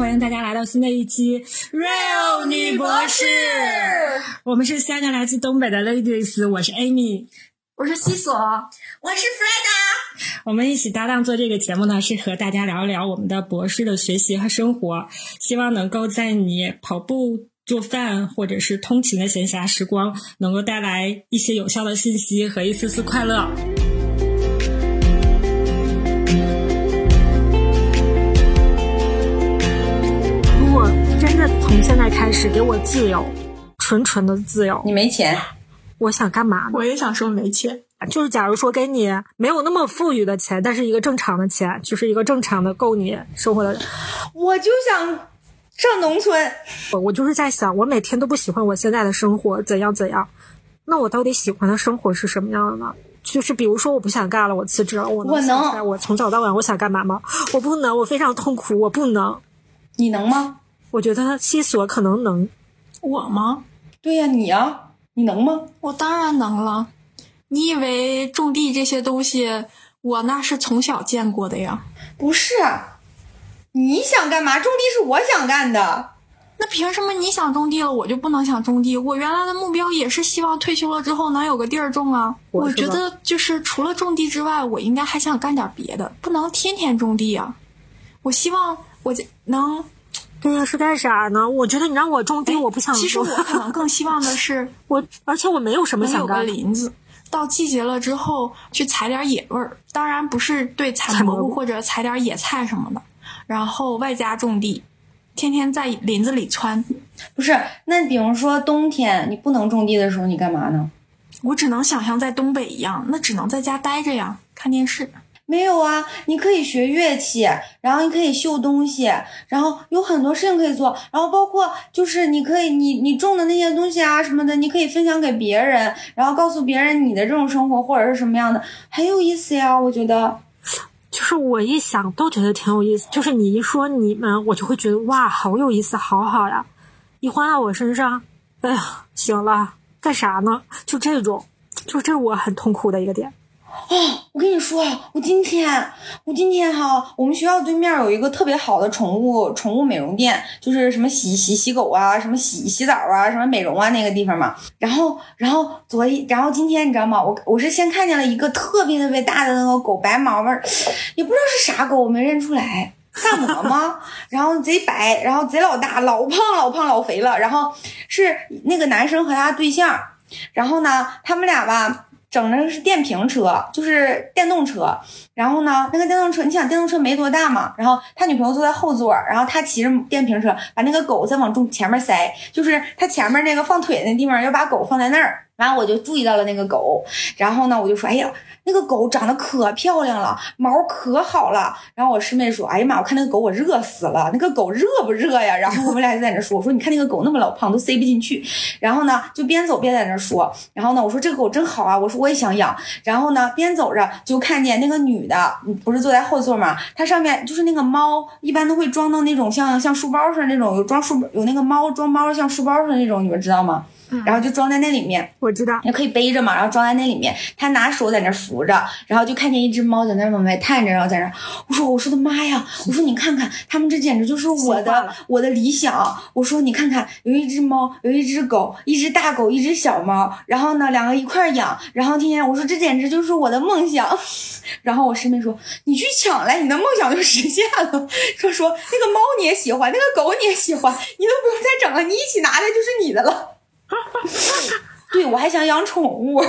欢迎大家来到新的一期 Real 女博士。我们是三个来自东北的 ladies，我是 Amy，我是西索，我是 Freda。我们一起搭档做这个节目呢，是和大家聊一聊我们的博士的学习和生活，希望能够在你跑步、做饭或者是通勤的闲暇时光，能够带来一些有效的信息和一丝丝快乐。从现在开始给我自由，纯纯的自由，你没钱，我想干嘛呢？我也想说没钱。就是假如说给你没有那么富裕的钱，但是一个正常的钱，就是一个正常的够你生活的，我就想上农村。我我就是在想，我每天都不喜欢我现在的生活，怎样怎样，那我到底喜欢的生活是什么样的呢？就是比如说我不想干了，我辞职了，我能想出来我从早到晚我想干嘛吗？我不能，我非常痛苦，我不能。你能吗？我觉得西索可能能。我吗？对呀，你呀，你能吗？我当然能了。你以为种地这些东西，我那是从小见过的呀？不是，你想干嘛？种地是我想干的。那凭什么你想种地了，我就不能想种地？我原来的目标也是希望退休了之后能有个地儿种啊。我觉得就是除了种地之外，我应该还想干点别的，不能天天种地啊。我希望我能。对呀，是干啥呢？我觉得你让我种地，我不想。其实我可能更希望的 是，我而且我没有什么想干。有个林子。到季节了之后，去采点野味儿，当然不是对采蘑菇或者采点野菜什么的，然后外加种地，天天在林子里窜。不是，那比如说冬天你不能种地的时候，你干嘛呢？我只能想象在东北一样，那只能在家待着呀，看电视。没有啊，你可以学乐器，然后你可以绣东西，然后有很多事情可以做，然后包括就是你可以你你种的那些东西啊什么的，你可以分享给别人，然后告诉别人你的这种生活或者是什么样的，很有意思呀，我觉得。就是我一想都觉得挺有意思，就是你一说你们，我就会觉得哇，好有意思，好好呀，一换到我身上，哎呀，行了，干啥呢？就这种，就这是我很痛苦的一个点。哦，我跟你说，我今天，我今天哈，我们学校对面有一个特别好的宠物宠物美容店，就是什么洗洗洗狗啊，什么洗洗澡啊，什么美容啊那个地方嘛。然后，然后昨天，然后今天你知道吗？我我是先看见了一个特别特别大的那个狗，白毛儿，也不知道是啥狗，我没认出来，萨摩吗？然后贼白，然后贼老大，老胖老胖老肥了。然后是那个男生和他对象，然后呢，他们俩吧。整的是电瓶车，就是电动车。然后呢，那个电动车，你想电动车没多大嘛？然后他女朋友坐在后座，然后他骑着电瓶车，把那个狗再往中前面塞，就是他前面那个放腿那地方要把狗放在那儿。然后我就注意到了那个狗，然后呢，我就说，哎呀。那个狗长得可漂亮了，毛可好了。然后我师妹说：“哎呀妈，我看那个狗我热死了。那个狗热不热呀？”然后我们俩就在那说：“我说你看那个狗那么老胖，都塞不进去。”然后呢，就边走边在那说。然后呢，我说这个狗真好啊，我说我也想养。然后呢，边走着就看见那个女的，不是坐在后座嘛？它上面就是那个猫，一般都会装到那种像像书包似的那种，有装书有那个猫装猫像书包似的那种，你们知道吗？然后就装在那里面，我知道，也可以背着嘛。然后装在那里面，他拿手在那扶着，然后就看见一只猫在那往外探着，然后在那。我说，我说的妈呀！我说你看看，他们这简直就是我的我的理想。我说你看看，有一只猫，有一只狗，一只大狗，一只小猫，然后呢两个一块养，然后天天我说这简直就是我的梦想。然后我师妹说，你去抢来，你的梦想就实现了。说说那个猫你也喜欢，那个狗你也喜欢，你都不用再整了，你一起拿来就是你的了。对，我还想养宠物，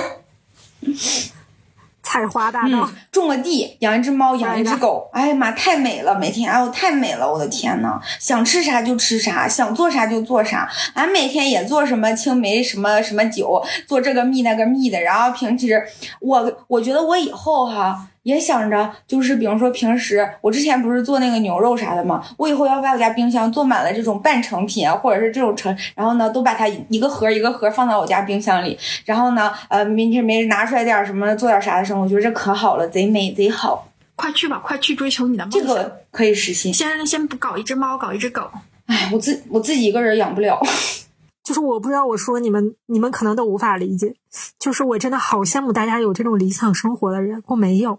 采花大盗，种个地，养一只猫，养一只狗。哎呀妈，太美了，每天，哎呦，太美了，我的天呐，想吃啥就吃啥，想做啥就做啥。俺每天也做什么青梅什么什么酒，做这个蜜那个蜜的。然后平时，我我觉得我以后哈。也想着，就是比如说平时我之前不是做那个牛肉啥的嘛？我以后要把我家冰箱做满了这种半成品啊，或者是这种成，然后呢，都把它一个盒一个盒放到我家冰箱里，然后呢，呃，明天没拿出来点什么做点啥的时候，我觉得这可好了，贼美贼好。快去吧，快去追求你的梦想。这个可以实现。先先不搞一只猫，搞一只狗。哎，我自我自己一个人养不了。就是我不知道，我说你们你们可能都无法理解。就是我真的好羡慕大家有这种理想生活的人，我没有。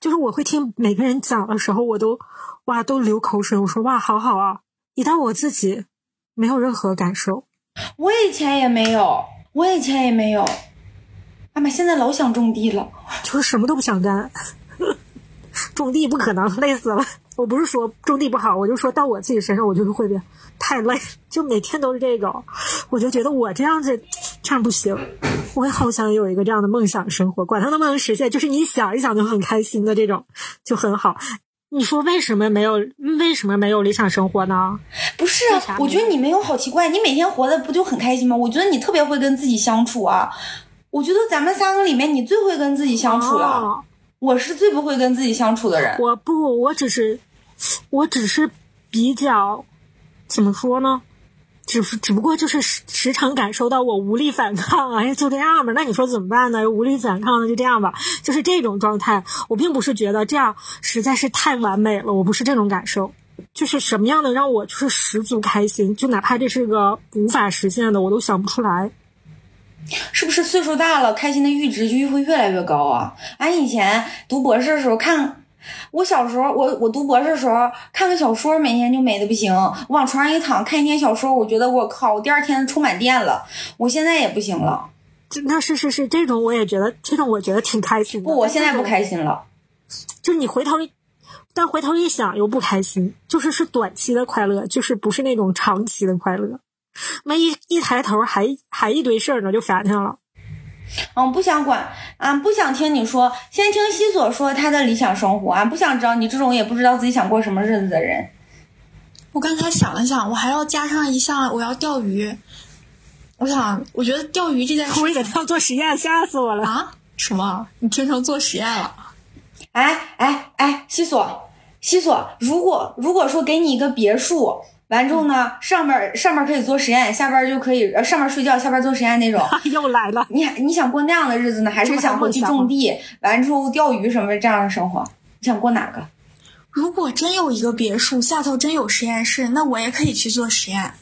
就是我会听每个人讲的时候，我都哇都流口水。我说哇，好好啊！一旦我自己没有任何感受，我以前也没有，我以前也没有。妈妈现在老想种地了，就是什么都不想干。种地不可能，累死了。我不是说种地不好，我就说到我自己身上，我就是会变太累，就每天都是这种，我就觉得我这样子这样不行。我也好想有一个这样的梦想生活，管它能不能实现，就是你想一想就很开心的这种，就很好。你说为什么没有？为什么没有理想生活呢？不是啊，我觉得你没有好奇怪，你每天活的不就很开心吗？我觉得你特别会跟自己相处啊。我觉得咱们三个里面，你最会跟自己相处了。我是最不会跟自己相处的人。我不，我只是，我只是比较，怎么说呢？只只不过就是时时常感受到我无力反抗，哎，就这样吧。那你说怎么办呢？无力反抗，那就这样吧。就是这种状态。我并不是觉得这样实在是太完美了，我不是这种感受。就是什么样的让我就是十足开心，就哪怕这是个无法实现的，我都想不出来。是不是岁数大了，开心的阈值就会越来越高啊？俺以前读博士的时候看，我小时候我我读博士的时候看个小说，每天就美的不行。我往床上一躺，看一天小说，我觉得我靠，我第二天充满电了。我现在也不行了。那是是是，这种我也觉得，这种我觉得挺开心的。不，我现在不开心了。就你回头，但回头一想又不开心，就是是短期的快乐，就是不是那种长期的快乐。那一一抬头，还还一堆事儿呢，就烦上了。嗯，不想管，俺不想听你说。先听西索说他的理想生活，俺不想知道你这种也不知道自己想过什么日子的人。我刚才想了想，我还要加上一项，我要钓鱼。我想，我觉得钓鱼这件事，我也要做实验，吓死我了啊！什么？你听成做实验了？哎哎哎，西索，西索，如果如果说给你一个别墅。完之后呢，上面上面可以做实验，下边就可以呃上面睡觉，下边做实验那种。又来了，你你想过那样的日子呢，还是想过去种地，完之后钓鱼什么这样的生活？你想过哪个？如果真有一个别墅，下头真有实验室，那我也可以去做实验。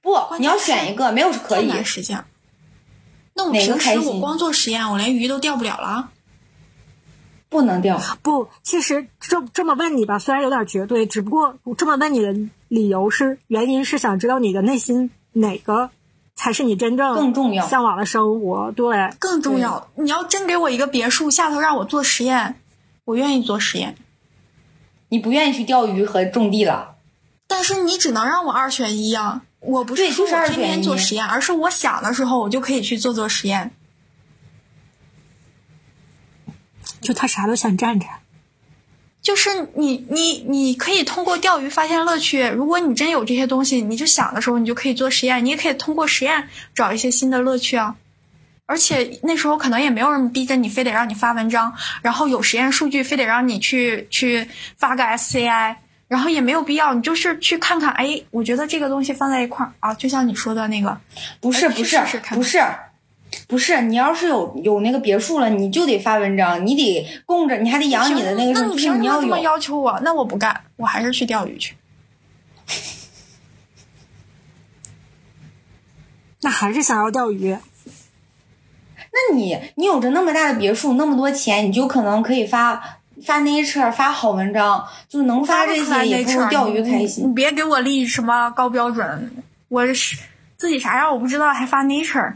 不，你要选一个，没有可以。实际那我平时我光做实验，我连鱼都钓不了了。不能掉。不，其实这这么问你吧，虽然有点绝对，只不过这么问你的理由是，原因是想知道你的内心哪个才是你真正更重要向往的生活。对，更重要。你要真给我一个别墅，下头让我做实验，我愿意做实验。你不愿意去钓鱼和种地了？但是你只能让我二选一啊！我不是说我天天做实验，而是我想的时候，我就可以去做做实验。就他啥都想占着，就是你你你可以通过钓鱼发现乐趣。如果你真有这些东西，你就想的时候，你就可以做实验，你也可以通过实验找一些新的乐趣啊。而且那时候可能也没有人逼着你，非得让你发文章，然后有实验数据，非得让你去去发个 SCI，然后也没有必要，你就是去看看。哎，我觉得这个东西放在一块儿啊，就像你说的那个，不是不是不是。不是你要是有有那个别墅了，你就得发文章，你得供着，你还得养你的那个。那你凭什么这么要求我？那我不干，我还是去钓鱼去。那还是想要钓鱼。那你你有着那么大的别墅，那么多钱，你就可能可以发发 Nature 发好文章，就能发这些也不如钓鱼开心。你别给我立什么高标准，我是自己啥样我不知道，还发 Nature。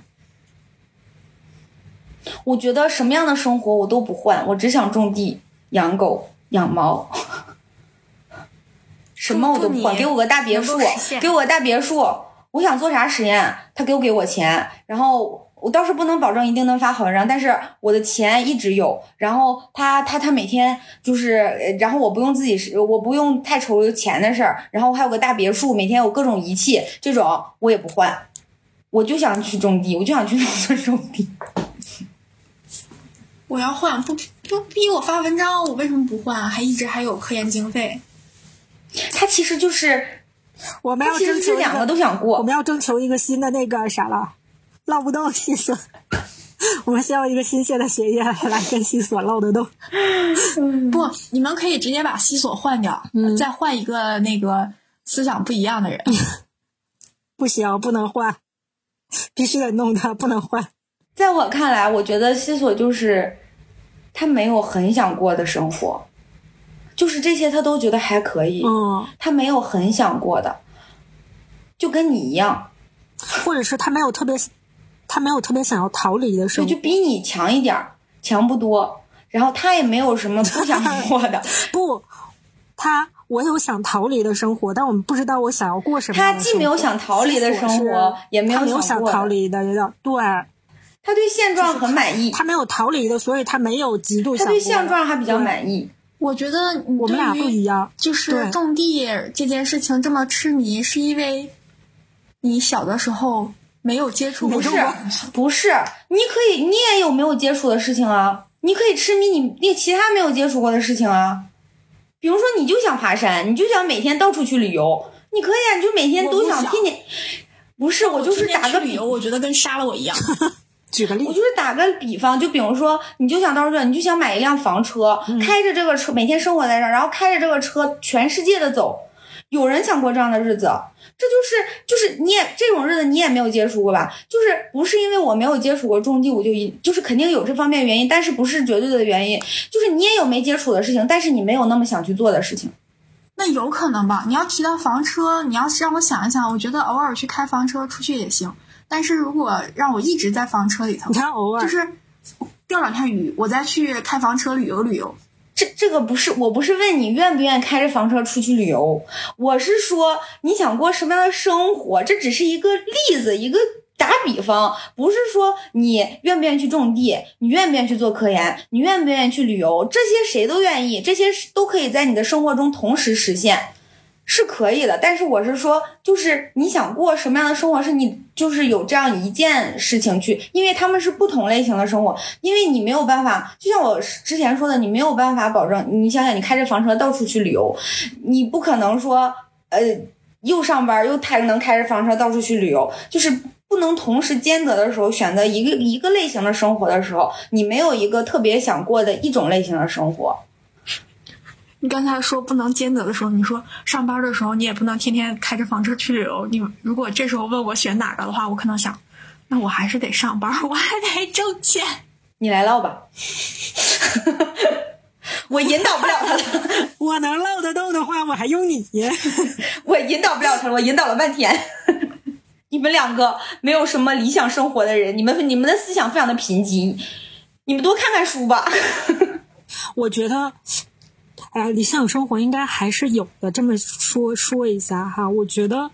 我觉得什么样的生活我都不换，我只想种地、养狗、养猫，什么我都不换。给我个大别墅，给我个大别墅，我想做啥实验，他给不给我钱？然后我倒是不能保证一定能发好文章，但是我的钱一直有。然后他他他每天就是，然后我不用自己，我不用太愁钱的事儿。然后还有个大别墅，每天有各种仪器，这种我也不换。我就想去种地，我就想去 农村种地。我要换不不逼我发文章，我为什么不换？还一直还有科研经费。他其实就是我们要征求两个都想过，我们要征求一个新的那个啥了，唠不动西索。我们需要一个新鲜的血液来跟西索唠得动。不，你们可以直接把西索换掉，再换一个那个思想不一样的人。不行，不能换，必须得弄他，不能换。在我看来，我觉得西索就是他没有很想过的生活，就是这些他都觉得还可以，嗯，他没有很想过的，就跟你一样，或者是他没有特别，他没有特别想要逃离的生对，活，就比你强一点儿，强不多。然后他也没有什么不想 过的，不，他我有想逃离的生活，但我们不知道我想要过什么他。既没有想逃离的生活，也没有想逃离的。离的的，对他对现状很满意，他没有逃离的，所以他没有极度他对想过的现状还比较满意。我觉得我们俩不一样，就是种地这件事情这么痴迷，是因为你小的时候没有接触过不是不是，你可以，你也有没有接触的事情啊，你可以痴迷你那其他没有接触过的事情啊，比如说你就想爬山，你就想每天到处去旅游，你可以啊，你就每天都想想天天。不是，我就是打个比去旅游，我觉得跟杀了我一样。举个例子，我就是打个比方，就比如说，你就想到这，你就想买一辆房车，嗯开着这个车，每天生活在这儿，然后开着这个车全世界的走。有人想过这样的日子，这就是就是你也这种日子你也没有接触过吧？就是不是因为我没有接触过种地，我就一就是肯定有这方面原因，但是不是绝对的原因，就是你也有没接触的事情，但是你没有那么想去做的事情。那有可能吧？你要提到房车，你要是让我想一想，我觉得偶尔去开房车出去也行。但是如果让我一直在房车里头你，看偶尔就是钓两天鱼，我再去开房车旅游旅游。这这个不是，我不是问你愿不愿意开着房车出去旅游，我是说你想过什么样的生活，这只是一个例子，一个打比方，不是说你愿不愿意去种地，你愿不愿意去做科研，你愿不愿意去旅游，这些谁都愿意，这些都可以在你的生活中同时实现。是可以的，但是我是说，就是你想过什么样的生活，是你就是有这样一件事情去，因为他们是不同类型的生活，因为你没有办法，就像我之前说的，你没有办法保证，你想想，你开着房车到处去旅游，你不可能说，呃，又上班又开能开着房车到处去旅游，就是不能同时兼得的时候，选择一个一个类型的生活的时候，你没有一个特别想过的一种类型的生活。你刚才说不能兼得的时候，你说上班的时候你也不能天天开着房车去旅游。你如果这时候问我选哪个的话，我可能想，那我还是得上班，我还得挣钱。你来唠吧，我引导不了他了。我能唠得动的话，我还用你？我引导不了他了，我引导了半天。你们两个没有什么理想生活的人，你们你们的思想非常的贫瘠，你们多看看书吧。我觉得，哎，理想生活应该还是有的。这么说说一下哈，我觉得，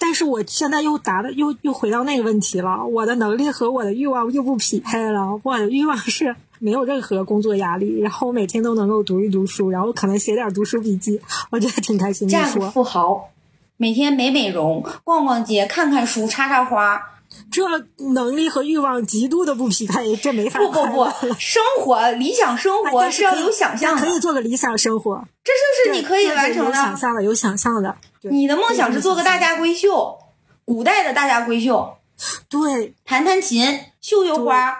但是我现在又答的又又回到那个问题了，我的能力和我的欲望又不匹配了。我的欲望是没有任何工作压力，然后每天都能够读一读书，然后可能写点读书笔记，我觉得挺开心的。嫁富豪，每天美美容，逛逛街，看看书，插插花。这能力和欲望极度的不匹配，这没法不不不，生活理想生哎活是要有想象的，可以做个理想生活，这就是你可以完成的有想。象的，有想象的。你的梦想是做个大家闺秀，古代的大家闺秀，对，弹弹琴，绣绣花，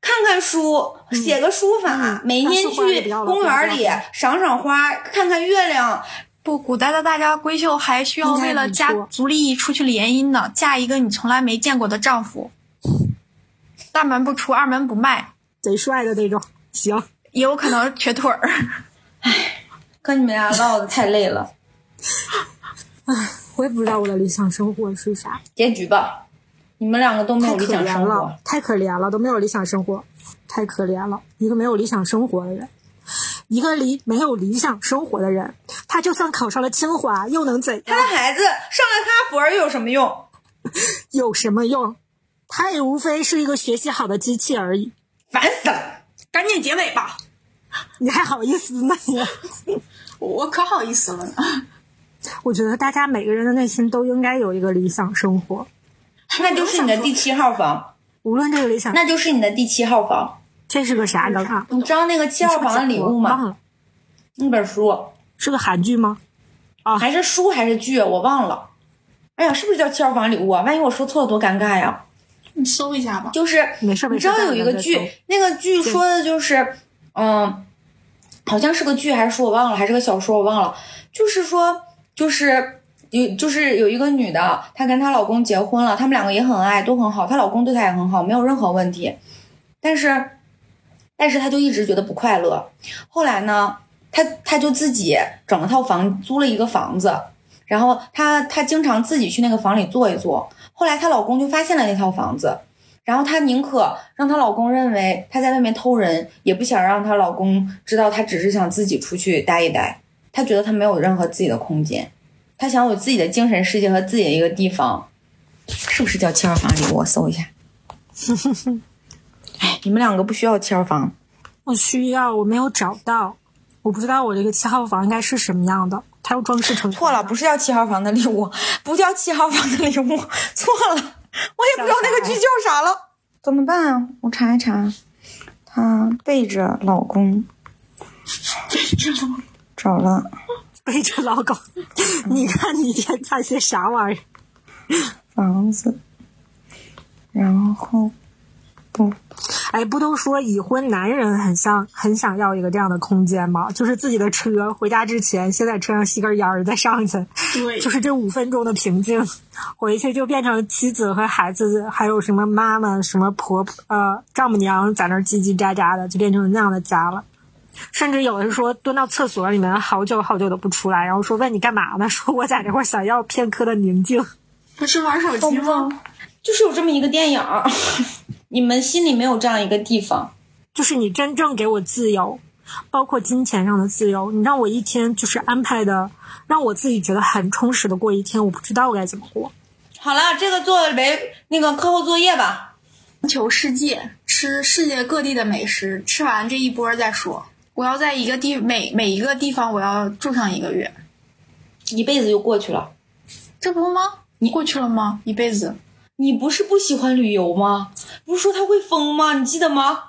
看看书，写个书法，嗯每天去公园里赏赏花，看看月亮。不，古代的大家闺秀还需要为了家族利益出去联姻呢，嫁一个你从来没见过的丈夫，大门不出二门不迈，贼帅的那种。行，也有可能瘸腿儿。唉跟你们俩唠的太累了，唉我也不知道我的理想生活是啥，结局吧。你们两个都没太可有理想生活怜了，，太可怜了，都没有理想生活，太可怜了。一个没有理想生活的人，一个理没有理想生活的人，他就算考上了清华，又能怎样？他的孩子上了哈佛又有什么用？有什么用？他也无非是一个学习好的机器而已。烦死了！赶紧结尾吧，你还好意思呢？你，我可好意思了呢。我觉得大家每个人的内心都应该有一个理想生活，那就是你的第七号房，无论这个理想，那就是你的第七号房。这是个啥？你知道那个七号房的礼物吗？忘了，那本书是个韩剧吗？还是书还是剧，我忘了。哎呀，是不是叫七号房礼物啊？万一我说错了，多尴尬呀！你搜一下吧。就是没事没事你知道有一个剧那个剧说的就是，嗯，好像是个剧还是书我忘了，还是个小说我忘了。就是说，就是有就是有一个女的，她跟她老公结婚了，他们两个也很爱，都很好，她老公对她也很好，没有任何问题。但是，但是他就一直觉得不快乐。后来呢，他他就自己整了套房，租了一个房子，然后他他经常自己去那个房里坐一坐。后来她老公就发现了那套房子，然后她宁可让她老公认为她在外面偷人，也不想让她老公知道她只是想自己出去待一待。她觉得她没有任何自己的空间，她想有自己的精神世界和自己的一个地方。是不是叫七号房里？我搜一下。哎，你们两个不需要七号房。我需要，我没有找到，我不知道我这个七号房应该是什么样的。它又装饰成错了，不是要七号房的礼物，不叫七号房的礼物，错了，我也不知道那个剧叫啥了，怎么办啊？我查一查，她背着老公，找了，背着老公，你看你天看些啥玩意儿？房子，然后。不，哎，不都说已婚男人很像很想要一个这样的空间吗？就是自己的车，回家之前先在车上吸根烟儿再上去，对，就是这五分钟的平静，回去就变成妻子和孩子，还有什么妈妈、什么婆婆、呃丈母娘在那儿叽叽喳喳的，就变成那样的家了。甚至有的说蹲到厕所里面好久好久都不出来，然后说问你干嘛呢？说我在这块想要片刻的宁静，不是玩手机吗？就是有这么一个电影。你们心里没有这样一个地方，就是你真正给我自由，包括金钱上的自由。你让我一天就是安排的，让我自己觉得很充实的过一天，我不知道该怎么过。好了，这个作为那个课后作业吧。环球世界，吃世界各地的美食，吃完这一波再说。我要在一个地每每一个地方，我要住上一个月，一辈子就过去了。这不吗？你过去了吗？一辈子。你不是不喜欢旅游吗？不是说他会疯吗？你记得吗？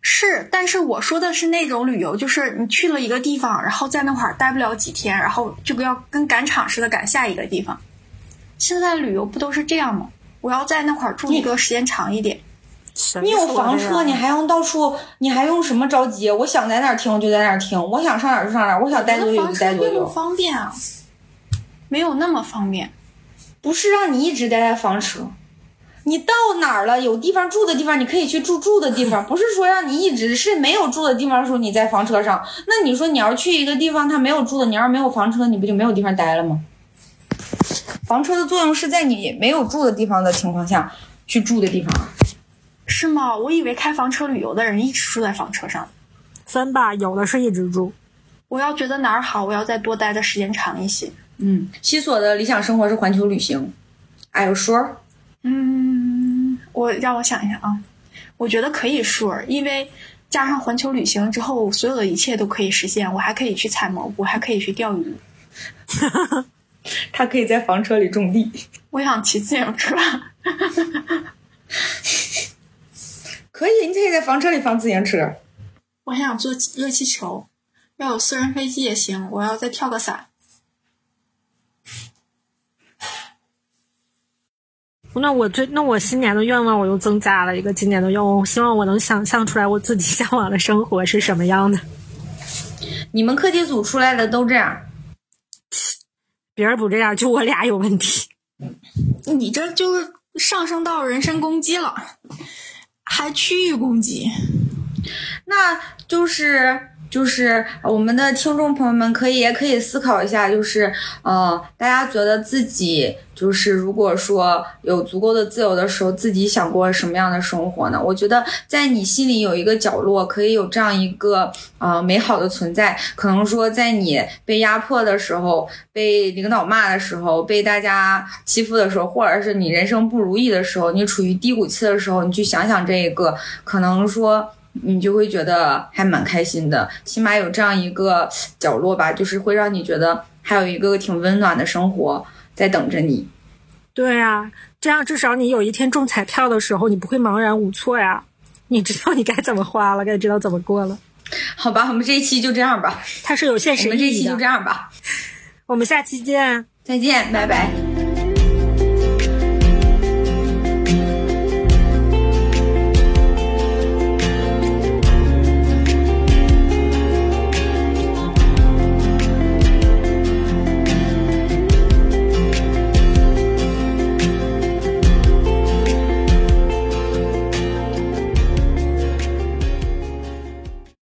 是，但是我说的是那种旅游，就是你去了一个地方，然后在那块儿待不了几天，然后就不要跟赶场似的赶下一个地方。现在旅游不都是这样吗？我要在那块儿住一个时间长一点。你有房车，你还用到处？你还用什么着急？我想在哪儿停就在哪儿停，我想上哪儿就上哪儿，我想待多久就待多久。方便啊，没有那么方便。不是让你一直待在房车。你到哪儿了？有地方住的地方，你可以去住住的地方，不是说让你一直是没有住的地方的时候你在房车上。那你说你要去一个地方，他没有住的，你要是没有房车，你不就没有地方待了吗？房车的作用是在你没有住的地方的情况下去住的地方，是吗？我以为开房车旅游的人一直住在房车上，分吧，有的是一直住。我要觉得哪儿好，我要再多待的时间长一些。嗯，西索的理想生活是环球旅行。Are you sure？嗯，我让我想一想啊，我觉得可以说，因为加上环球旅行之后，所有的一切都可以实现。我还可以去采蘑菇，还可以去钓鱼。他可以在房车里种地。我想骑自行车。可以，你可以在房车里放自行车。我还想坐热气球，要有私人飞机也行。我要再跳个伞。那我最那我新年的愿望我又增加了一个今年的愿望，我希望我能想象出来我自己 向往的生活是什么样的。你们课题组出来的都这样，别人不这样，就我俩有问题。你这就是上升到人身攻击了，还区域攻击，那就是。就是我们的听众朋友们可以也可以思考一下，就是呃，大家觉得自己就是如果说有足够的自由的时候，自己想过什么样的生活呢？我觉得在你心里有一个角落，可以有这样一个呃美好的存在。可能说在你被压迫的时候，被领导骂的时候，被大家欺负的时候，或者是你人生不如意的时候，你处于低谷期的时候，你去想想这一个，可能说。你就会觉得还蛮开心的，起码有这样一个角落吧，就是会让你觉得还有一个挺温暖的生活在等着你。对呀，这样至少你有一天中彩票的时候，你不会茫然无措呀，你知道你该怎么花了，该知道怎么过了。好吧，我们这一期就这样吧。它是有现实意义的。我们这一期就这样吧。我们下期见，再见，拜拜。